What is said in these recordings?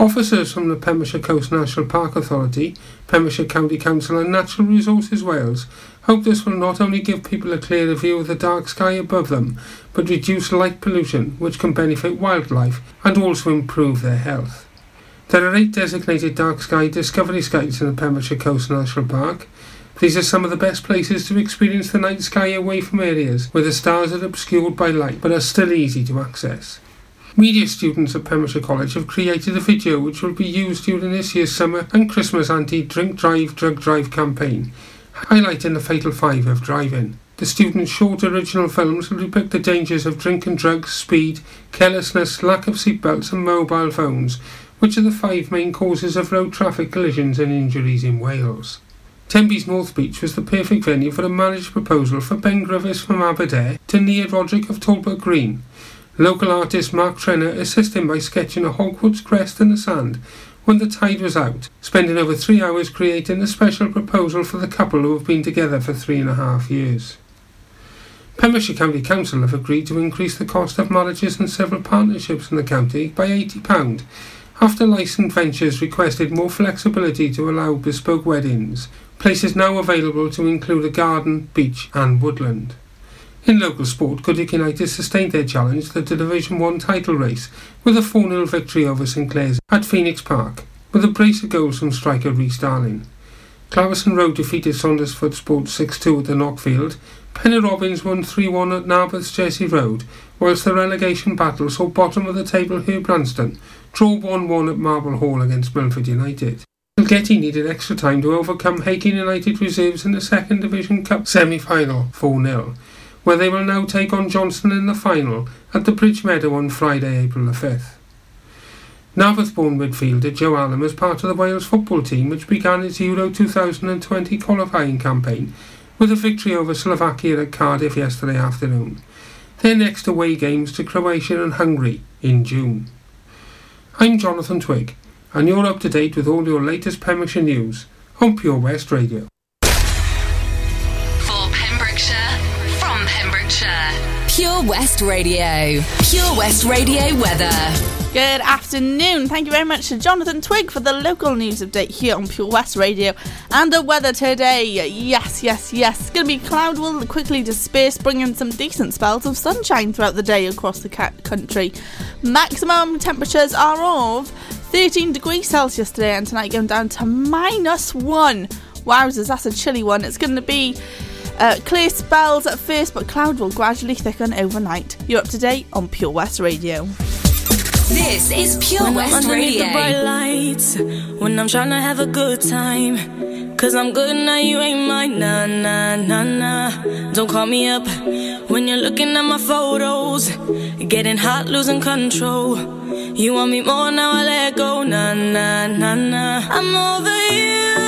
Officers from the Pembrokeshire Coast National Park Authority, Pembrokeshire County Council and Natural Resources Wales hope this will not only give people a clearer view of the dark sky above them, but reduce light pollution, which can benefit wildlife and also improve their health. There are eight designated dark sky discovery sites in the Pembrokeshire Coast National Park. These are some of the best places to experience the night sky away from areas where the stars are obscured by light but are still easy to access. Media students at Pembrokeshire College have created a video which will be used during this year's summer and Christmas anti-drink drive drug drive campaign, highlighting the fatal five of driving. The students' short original films will depict the dangers of drink and drugs, speed, carelessness, lack of seatbelts and mobile phones, which are the five main causes of road traffic collisions and injuries in Wales. Tenby's North Beach was the perfect venue for a marriage proposal for Ben Griffiths from Aberdare to Nia Roderick of Talbot Green, Local artist Mark Trenner assisted him by sketching a Hogwarts crest in the sand when the tide was out, spending over three hours creating a special proposal for the couple who have been together for three and a half years. Pembrokeshire County Council have agreed to increase the cost of marriages and civil partnerships in the county by £80 after licensed ventures requested more flexibility to allow bespoke weddings. Places now available to include a garden, beach and woodland. In local sport, Goodwick United sustained their challenge to the Division 1 title race with a 4-0 victory over St Clears at Phoenix Park, with a brace of goals from striker Rhys Darling. Clarbeston Road defeated Saundersfoot Sports 6-2 at the Knockfield. Pennar Robins won 3-1 at Narberth's Jersey Road, whilst the relegation battle saw bottom of the table Hubberston draw 1-1 at Marble Hall against Milford United. Getty needed extra time to overcome Hakin United reserves in the Second Division Cup semi-final 4-0 where they will now take on Johnston in the final at the Bridge Meadow on Friday, April the 5th. Narberth-born midfielder Joe Allen was part of the Wales football team which began its Euro 2020 qualifying campaign with a victory over Slovakia at Cardiff yesterday afternoon. Their next away games to Croatia and Hungary in June. I'm Jonathan Twig, and you're up to date with all your latest Pembrokeshire news on Pure West Radio. West Radio. Pure West Radio weather. Good afternoon. Thank you very much to Jonathan Twig for the local news update here on Pure West Radio. And the weather today, yes, yes, yes. It's going to be cloud will quickly disperse, bringing some decent spells of sunshine throughout the day across the country. Maximum temperatures are of 13 degrees Celsius today, and tonight going down to minus one. Wowzers, that's a chilly one. It's going to be uh, clear spells at first, but cloud will gradually thicken overnight. You're up to date on Pure West Radio. This is Pure when West I'm Radio. The bright lights, when I'm trying to have a good time. Cause I'm good now, you ain't mine. Nah, nah, nah, nah. Don't call me up when you're looking at my photos. Getting hot, losing control. You want me more now, I let go. Nah, nah, nah, nah. I'm over you,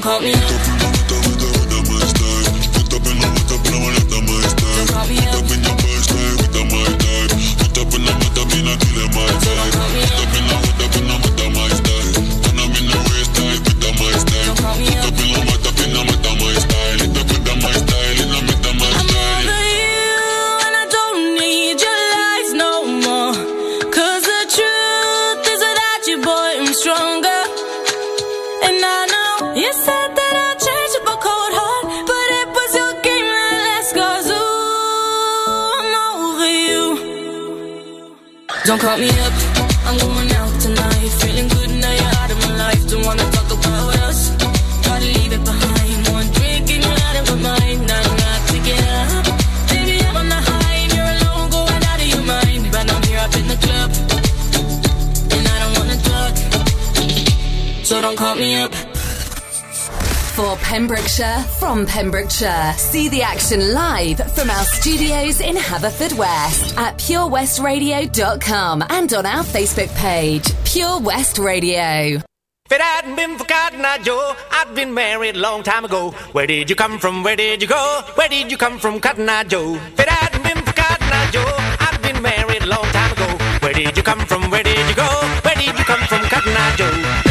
don't call me call me Pembrokeshire from Pembrokeshire. See the action live from our studios in Haverfordwest at purewestradio.com and on our Facebook page, Pure West Radio. If it hadn't been for Cotton Eye Joe, I'd been married a long time ago. Where did you come from? Where did you go? Where did you come from, Cotton Eye Joe? If it hadn't been for Cotton Eye Joe, I'd been married a long time ago. Where did you come from? Where did you go? Where did you come from, Cotton Eye Joe?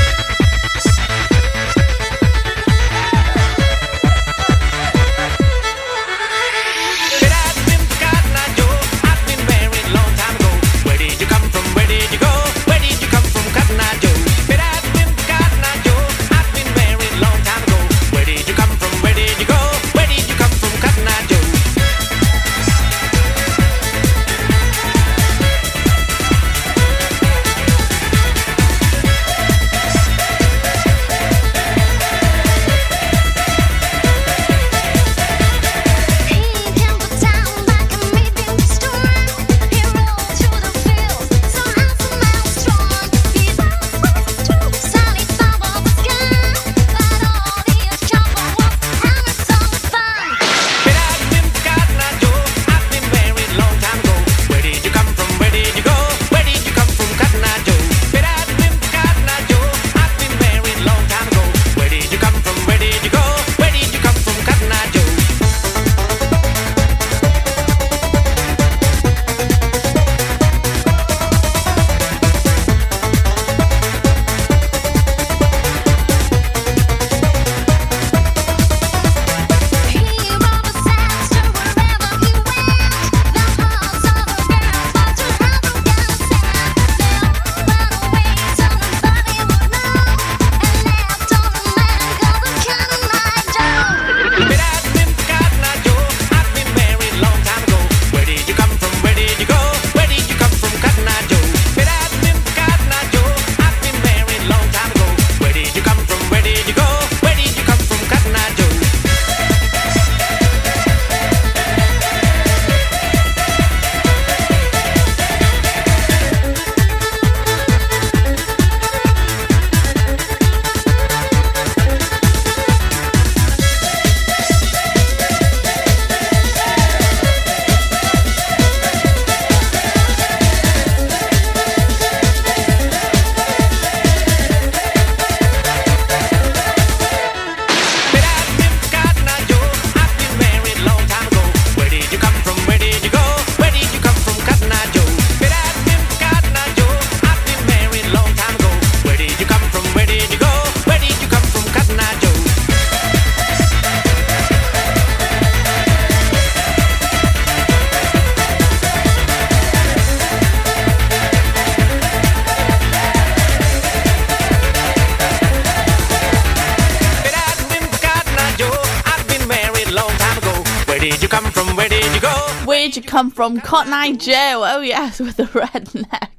from Cotton Eye Joe. Oh, yes, with the redneck.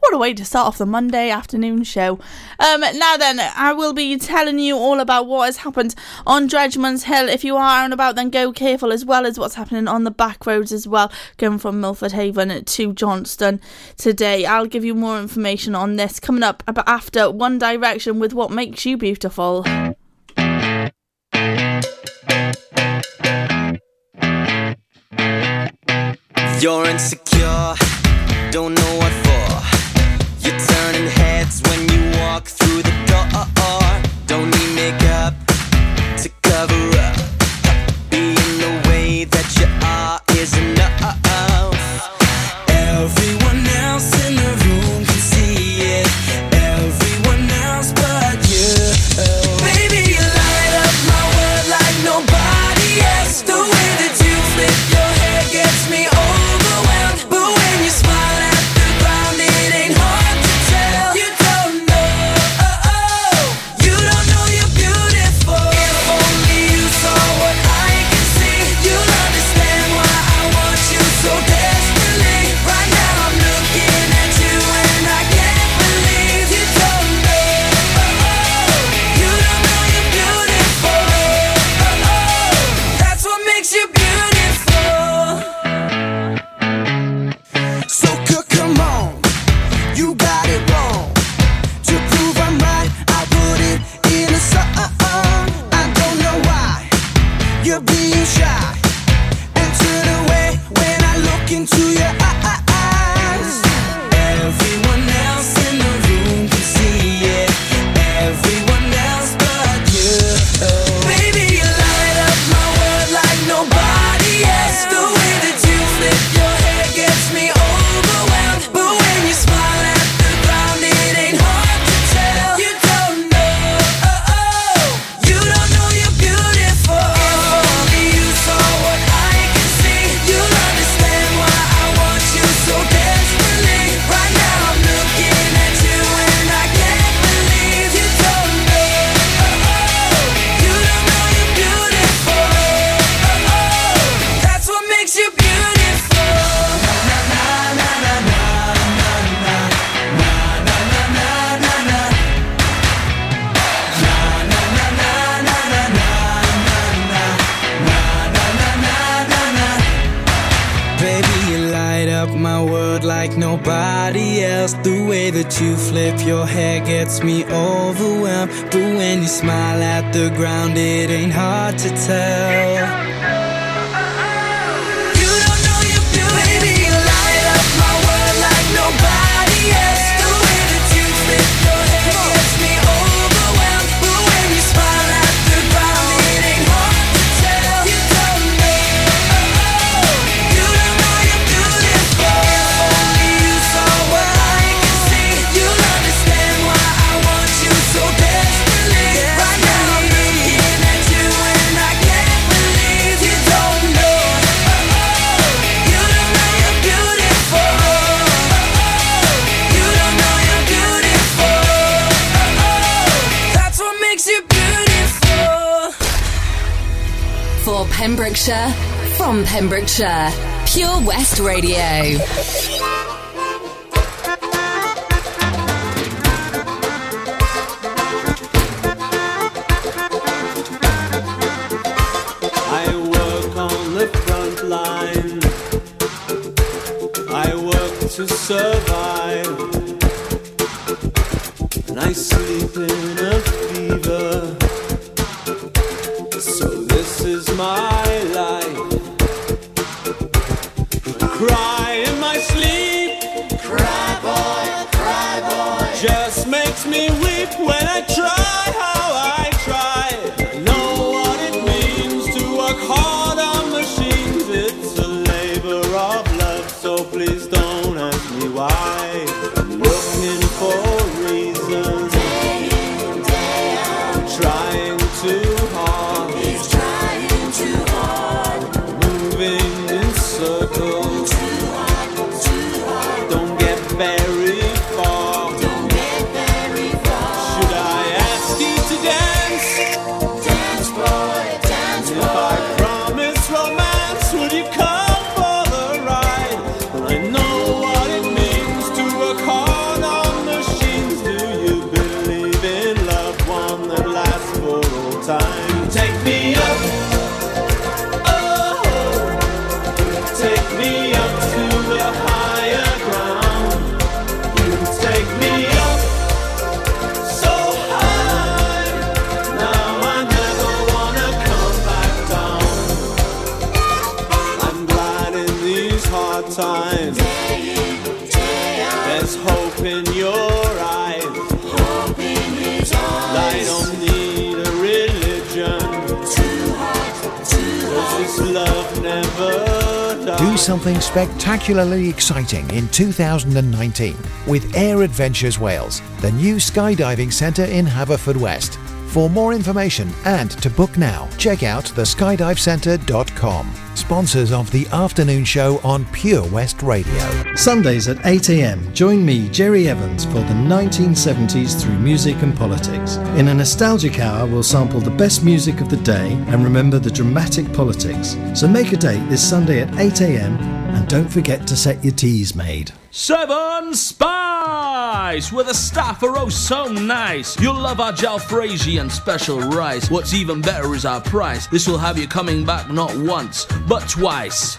What a way to start off the Monday afternoon show. Um, now then, I will be telling you all about what has happened on Dredgeman's Hill. If you are out and about, then go careful, as well as what's happening on the back roads as well, going from Milford Haven to Johnston today. I'll give you more information on this coming up after One Direction with What Makes You Beautiful. You're insecure, don't know what for. You're turning heads when you walk through the door. spectacularly exciting in 2019 with Air Adventures Wales, the new skydiving centre in Haverfordwest. For more information and to book now, check out theskydivecentre.com. Sponsors of the afternoon show on Pure West Radio. Sundays at 8 a.m. Join me, Jerry Evans, for the 1970s through music and politics. In a nostalgic hour, we'll sample the best music of the day and remember the dramatic politics. So make a date this Sunday at 8 a.m and don't forget to set your Teasmade. Seven Spice, where the staff are oh so nice. You'll love our jalfrezi and special rice. What's even better is our price. This will have you coming back not once, but twice.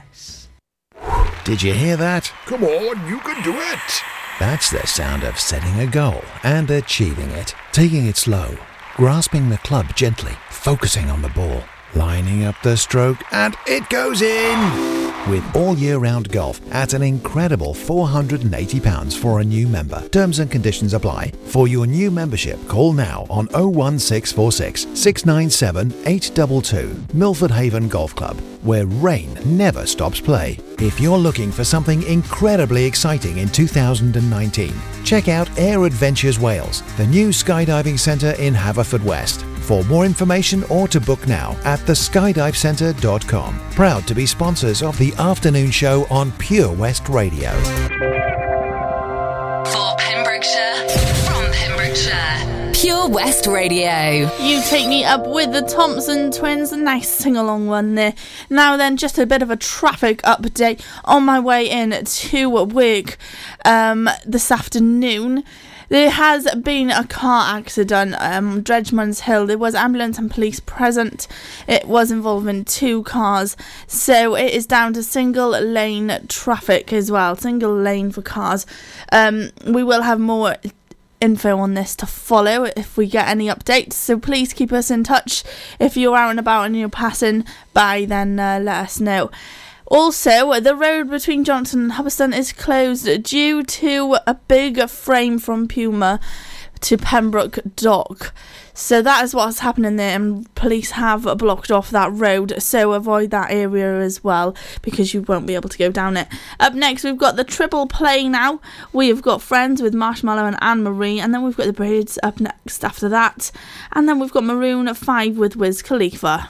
Did you hear that? Come on, you can do it. That's the sound of setting a goal and achieving it. Taking it slow, grasping the club gently, focusing on the ball, lining up the stroke, and it goes in! With all year round golf at an incredible £480 for a new member. Terms and conditions apply. For your new membership, call now on 01646 697 822 Milford Haven Golf Club, where rain never stops play. If you're looking for something incredibly exciting in 2019, check out Air Adventures Wales, the new skydiving centre in Haverfordwest. For more information or to book now at theskydivecentre.com. Proud to be sponsors of the afternoon show on Pure West Radio. For Pembrokeshire, from Pembrokeshire, Pure West Radio. You Take Me Up with the Thompson Twins. A nice sing along one there. Now, then, just a bit of a traffic update on my way in to work um, this afternoon. There has been a car accident um, Dredgeman's Hill. There was ambulance and police present. It was involving two cars, so it is down to single lane traffic as well. Single lane for cars. Um, we will have more info on this to follow if we get any updates. So please keep us in touch. If you're out and about and you're passing by, then uh, let us know. Also, the road between Johnston and Hubberston is closed due to a big frame from Puma to Pembroke Dock. So that is what's happening there, and police have blocked off that road. So avoid that area as well because you won't be able to go down it. Up next, we've got the triple play now. We have got Friends with Marshmello and Anne Marie, and then we've got the Birds up next after that, and then we've got Maroon 5 with Wiz Khalifa.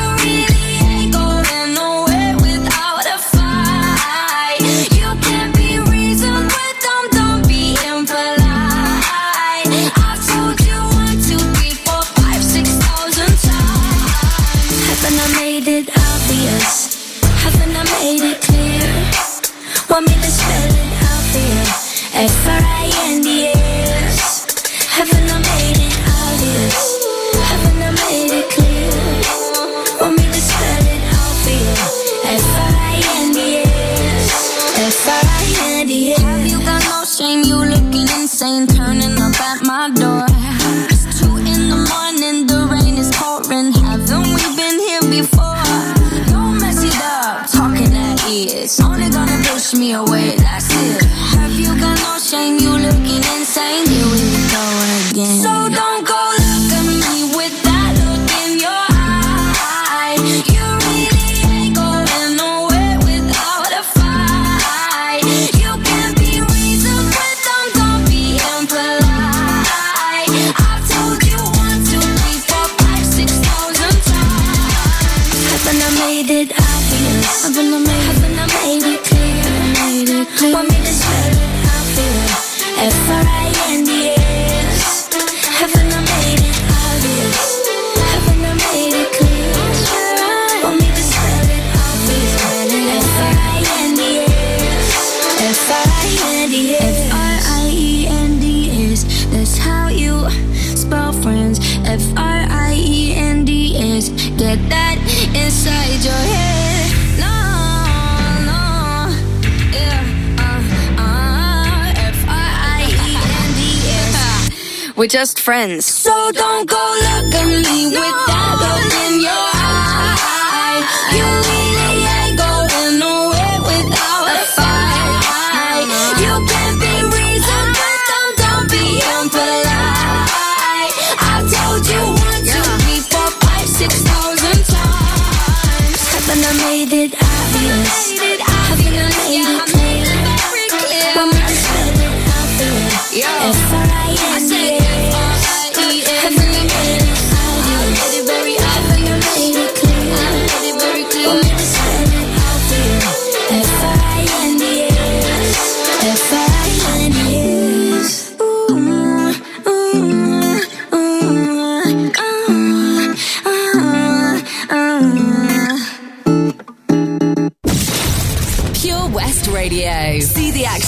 friends. So don't go look at me with that look in your eye. You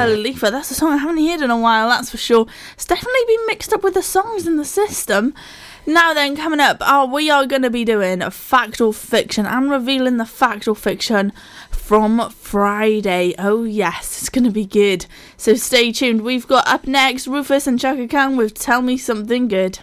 Khalifa. That's a song I haven't heard in a while, that's for sure. It's definitely been mixed up with the songs in the system. Now then, coming up, oh, we are going to be doing a fact or fiction and revealing the fact or fiction from Friday. Oh yes, it's going to be good. So stay tuned. We've got up next Rufus and Chaka Khan with Tell Me Something Good.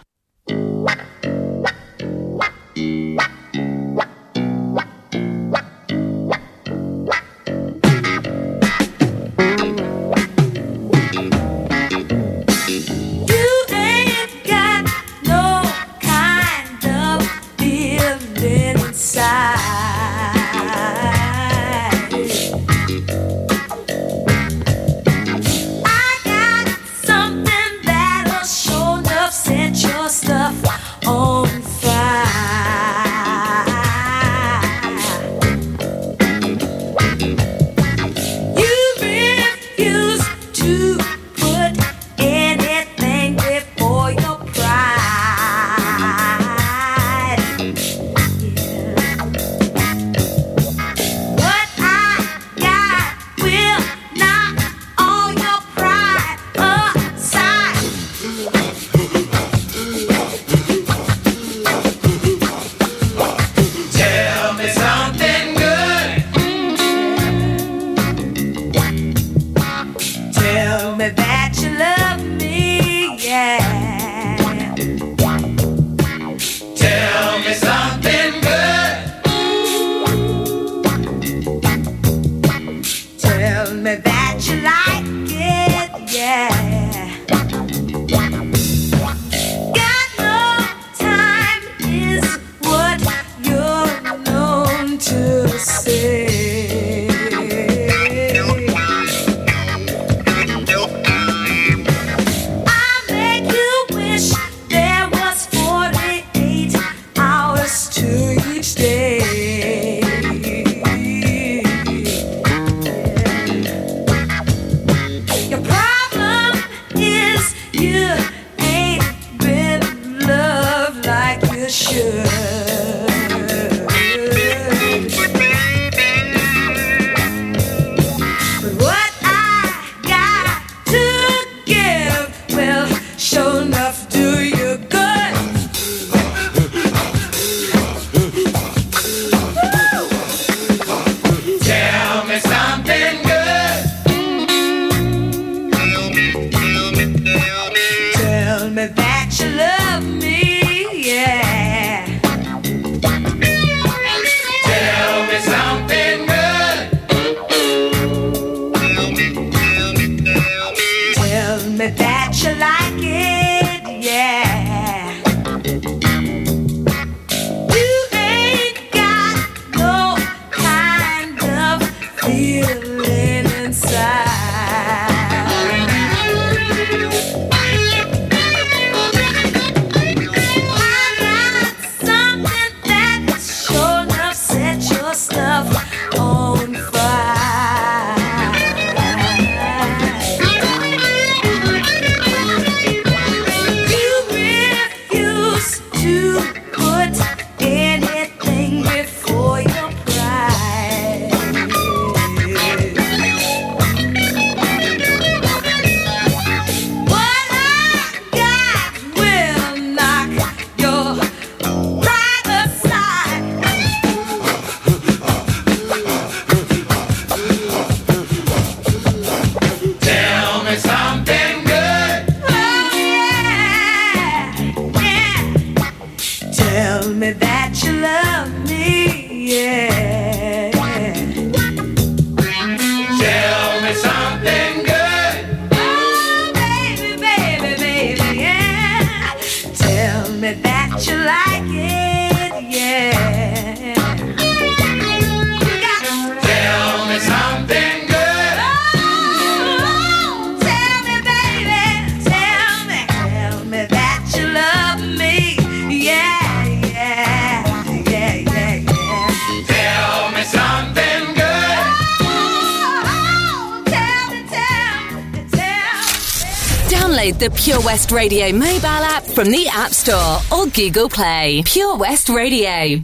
download the Pure West Radio mobile app from the App Store or Google Play. Pure West Radio.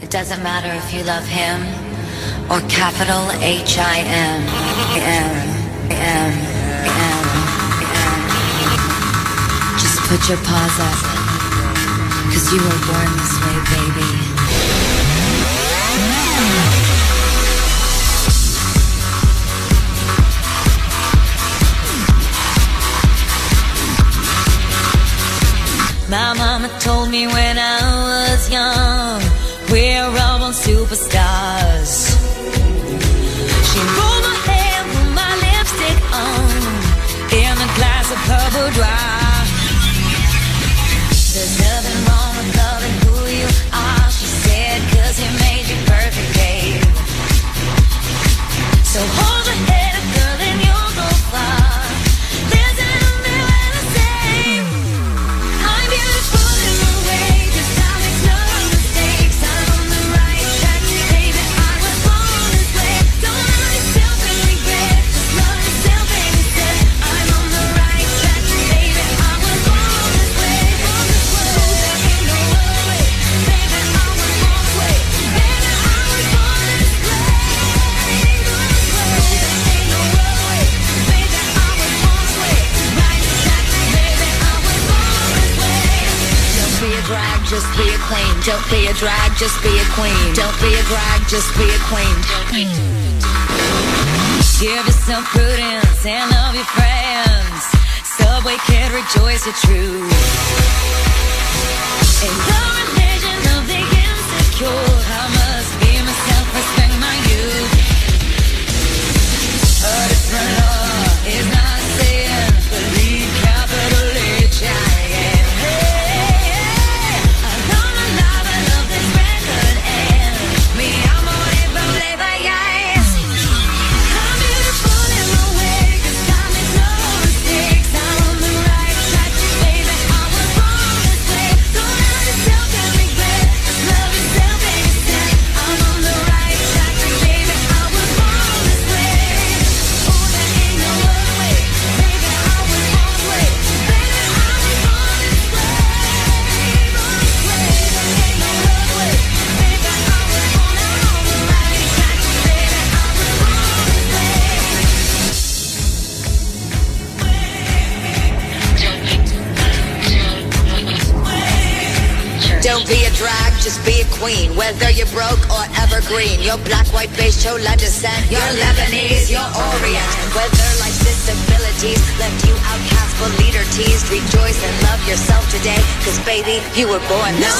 It doesn't matter if you love him or capital H I M. Just put your paws up, cause you were born this way, baby. My mama told me when I was young, we're all on superstars. just be a queen. Don't be a drag, just be a queen. Don't be a drag, just be a queen. Give yourself prudence and love your friends. Subway can rejoice the truth. You were born. No.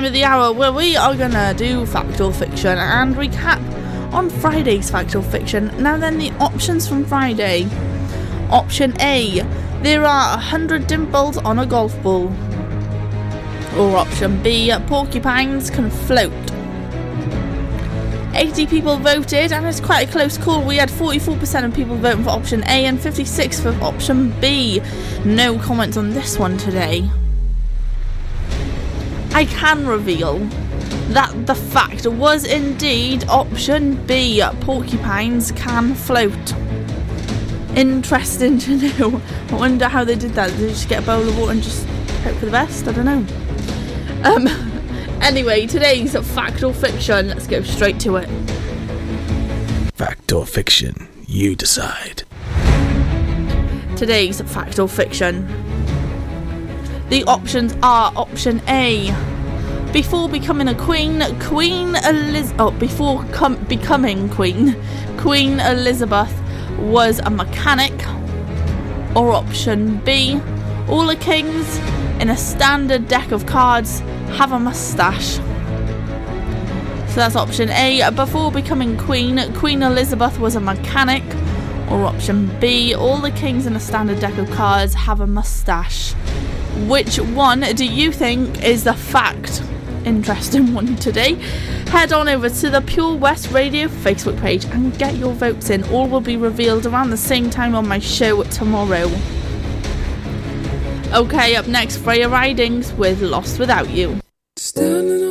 time of the hour where we are gonna do fact or fiction and recap on Friday's fact or fiction. Now, then, the options from Friday. Option A there are 100 dimples on a golf ball. Or option B porcupines can float. 80 people voted, and it's quite a close call. We had 44% of people voting for option A and 56 for option B. No comments on this one today. I can reveal that the fact was indeed option B porcupines can float. Interesting to know. I wonder how they did that. Did they just get a bowl of water and just hope for the best? I don't know. Um, anyway, today's fact or fiction. Let's go straight to it. Fact or fiction, you decide. Today's fact or fiction. The options are option A before becoming a queen, Queen Eliz- oh, before com- becoming queen, Queen Elizabeth was a mechanic. Or option B. All the kings in a standard deck of cards have a mustache. So that's option A. Before becoming queen, Queen Elizabeth was a mechanic. Or option B. All the kings in a standard deck of cards have a mustache. Which one do you think is the fact? Interesting one today. Head on over to the Pure West Radio Facebook page and get your votes in. All will be revealed around the same time on my show tomorrow. Okay, up next, Freya Ridings with Lost Without You. Standing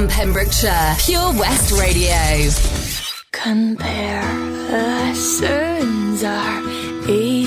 from Pembrokeshire, Pure West Radio. Comparisons are easily done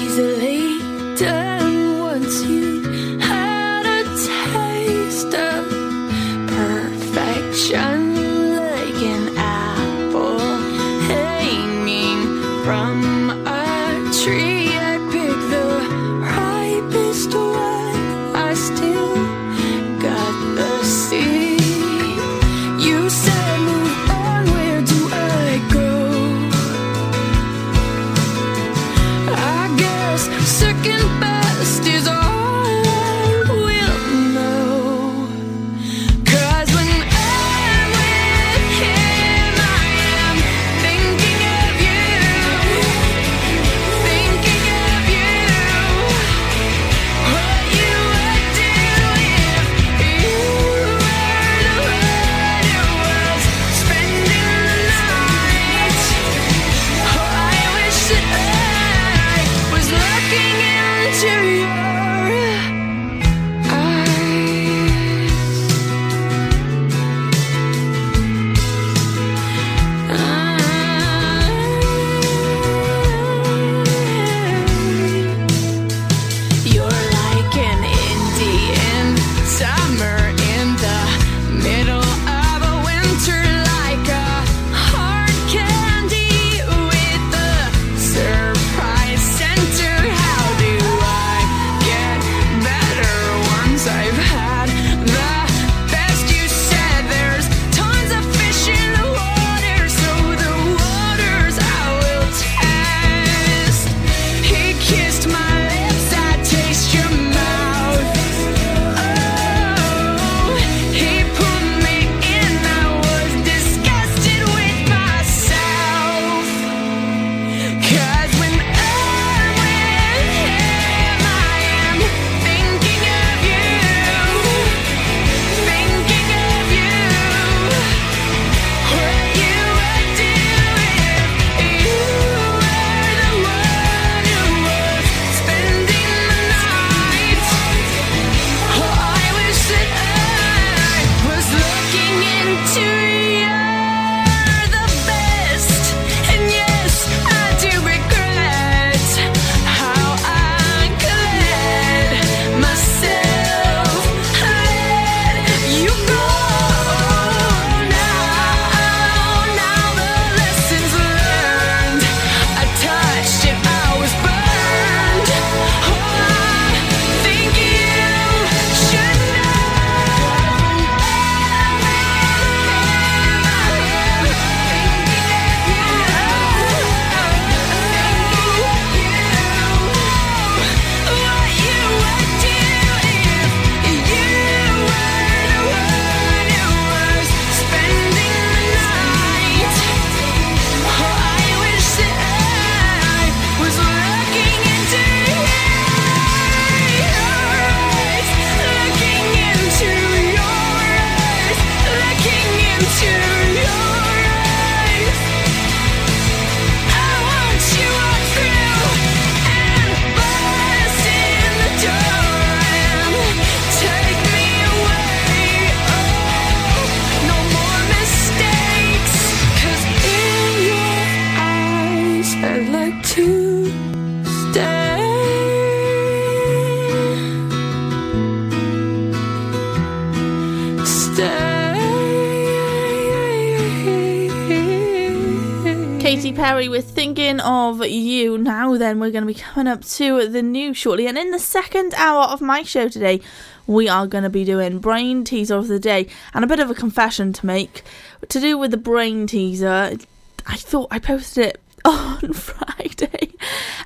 then, we're going to be coming up to the news shortly. And in the second hour of my show today, we are going to be doing brain teaser of the day and a bit of a confession to make. To do with the brain teaser, I thought I posted it on Friday.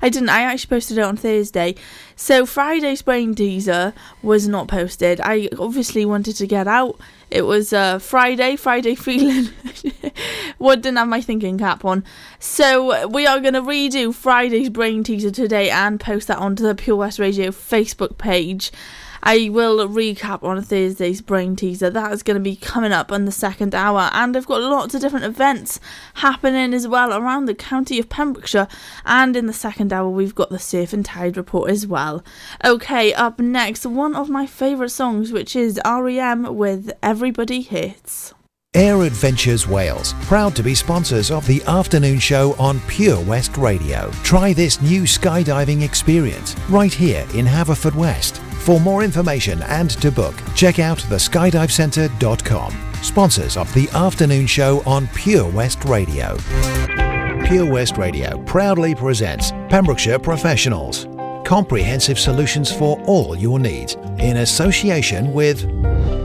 I didn't. I actually posted it on Thursday. So Friday's brain teaser was not posted. I obviously wanted to get out. It was uh, Friday, Friday feeling. what didn't have my thinking cap on. So we are going to redo Friday's brain teaser today and post that onto the Pure West Radio Facebook page. I will recap on Thursday's brain teaser. That is going to be coming up in the second hour, and I've got lots of different events happening as well around the county of Pembrokeshire. And in the second hour, we've got the surf and tide report as well. Okay, up next, one of my favourite songs, which is REM with Everybody Hurts. Air Adventures Wales, proud to be sponsors of the afternoon show on Pure West Radio. Try this new skydiving experience right here in Haverfordwest. For more information and to book, check out theskydivecentre.com. Sponsors of the afternoon show on Pure West Radio. Pure West Radio proudly presents Pembrokeshire Professionals. Comprehensive solutions for all your needs in association with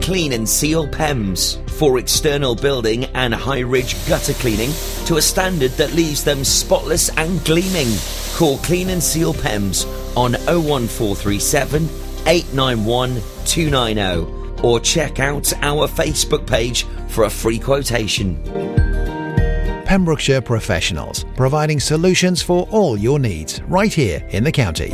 Clean and Seal PEMS for external building and high ridge gutter cleaning to a standard that leaves them spotless and gleaming. Call Clean and Seal PEMS on 01437 891 290 or check out our Facebook page for a free quotation. Pembrokeshire Professionals, providing solutions for all your needs right here in the county.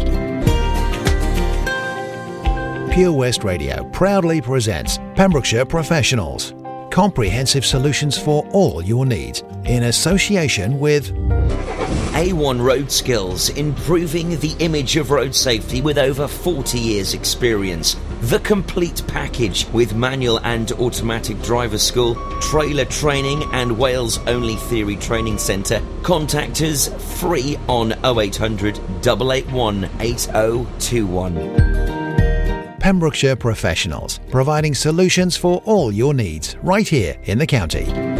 Pure West Radio proudly presents Pembrokeshire Professionals. Comprehensive solutions for all your needs in association with A1 Road Skills, improving the image of road safety with over 40 years' experience. The complete package with manual and automatic driver school, trailer training, and Wales only theory training centre. Contact us free on 0800 881 8021. Pembrokeshire Professionals, providing solutions for all your needs right here in the county.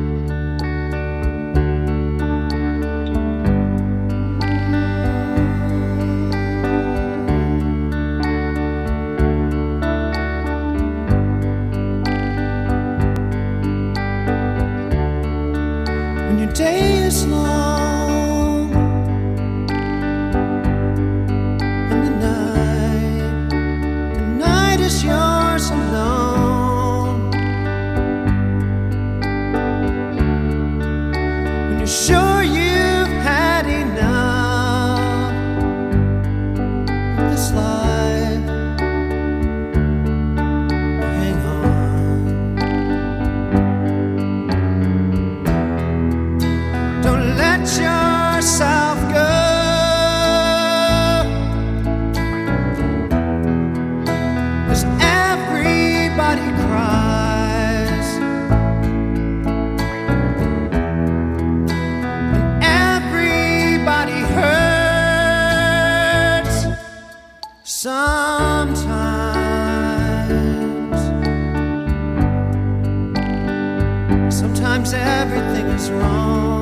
Sometimes everything is wrong.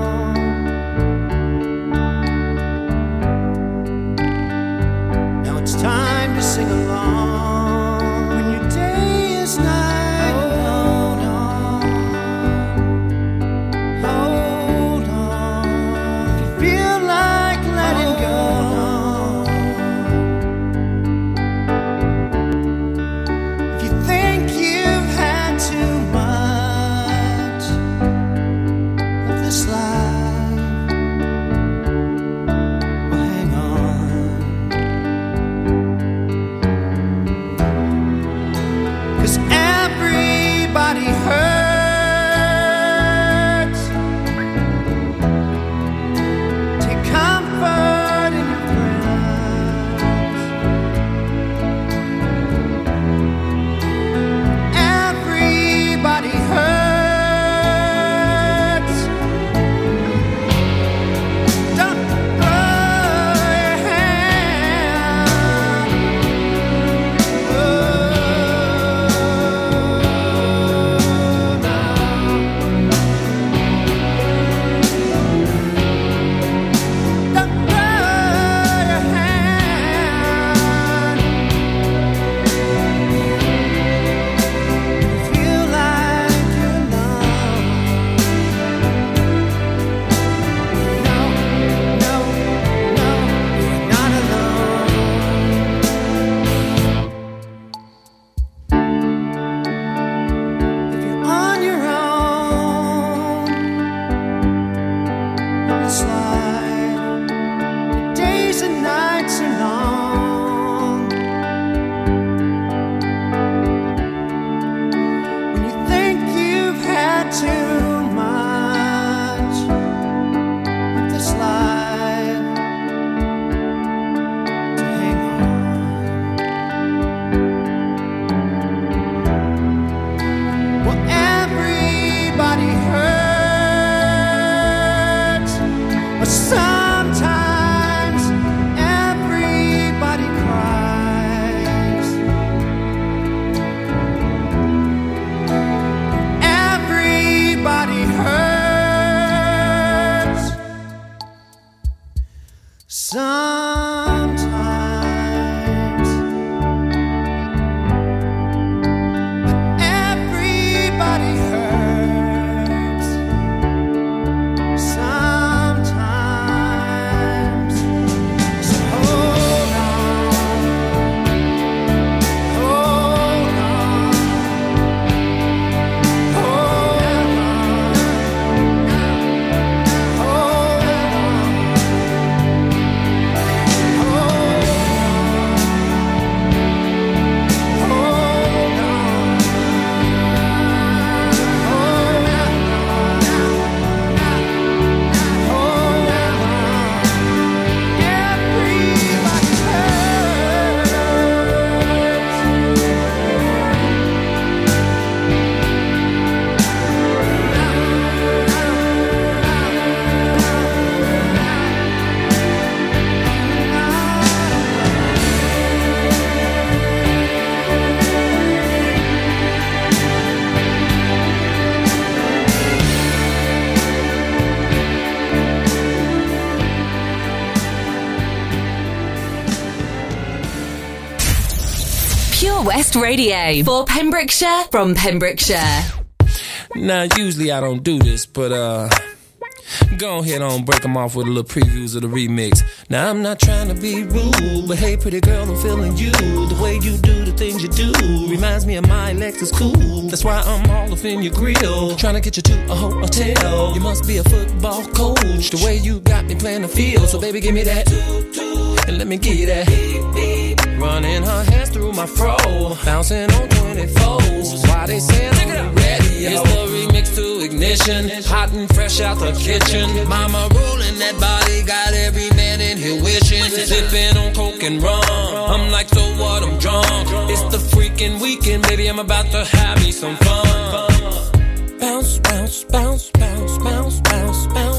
Radio for Pembrokeshire from Pembrokeshire. Now, usually I don't do this, but uh, go ahead on break them off with a little previews of the remix. Now, I'm not trying to be rude, but hey, pretty girl, I'm feeling you. The way you do the things you do reminds me of my Lexus cool. That's why I'm all up in your grill, trying to get you to a hotel. You must be a football coach. The way you got me playing the field, so baby, give me that. And let me get that. Running her hands through my fro, bouncing on 24s. Why they saying the radio? It's the remix to ignition, hot and fresh out the kitchen. Mama rolling that body, got every man in here wishing. Sipping on coke and rum. I'm like, so what? I'm drunk. It's the freaking weekend, baby. I'm about to have me some fun. Bounce, bounce, bounce, bounce, bounce, bounce, bounce,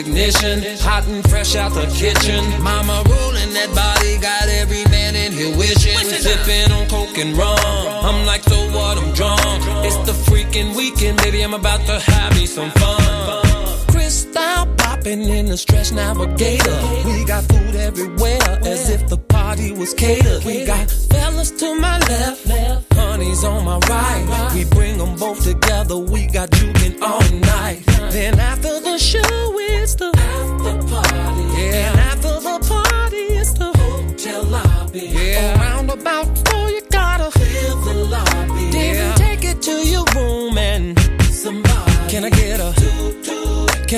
ignition, hot and fresh out the kitchen. Mama rolling that body, got every man in here wishing. Sipping on coke and rum. I'm like, so what? I'm drunk. It's the freaking weekend, baby. I'm about to have me some fun. Cristal popping in the stretch navigator. We got food everywhere, as if the party was catered. We got fellas to my left, honey's on my right.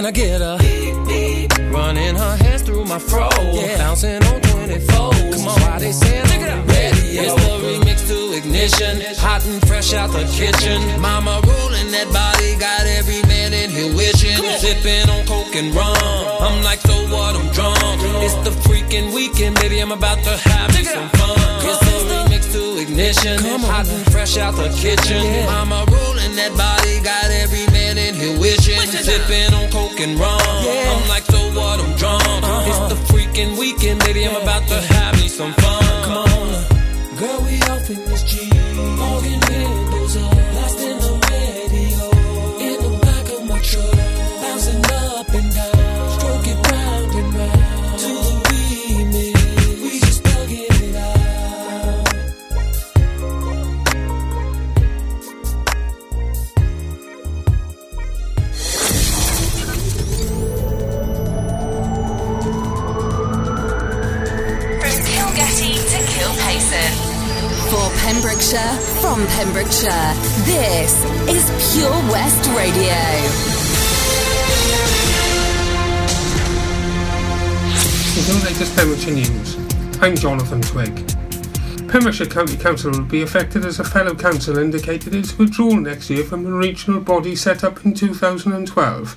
Can I get a? Running her hands through my fro. Yeah. Bouncing on 24. Come on, why they saying Check it out. Ready, it's the remix to ignition. Hot and fresh out the kitchen. Mama rolling that body. Got every man in here wishing. Sipping on coke and rum. I'm like, drunk. It's the freaking weekend, baby. I'm about to have me some fun. It's the remix to ignition. Hot and fresh out the kitchen. Mama rolling that body. Got every man in here wishing. Sipping on coke and rum. I'm like, so what? I'm drunk. It's the freaking weekend, baby. I'm about to have me some fun. Come on. Girl, we off in this Jeep. Fogging Pembrokeshire, from Pembrokeshire, this is Pure West Radio. With the latest Pembrokeshire news, I'm Jonathan Twig. Pembrokeshire County Council will be affected as a fellow council indicated its withdrawal next year from a regional body set up in 2012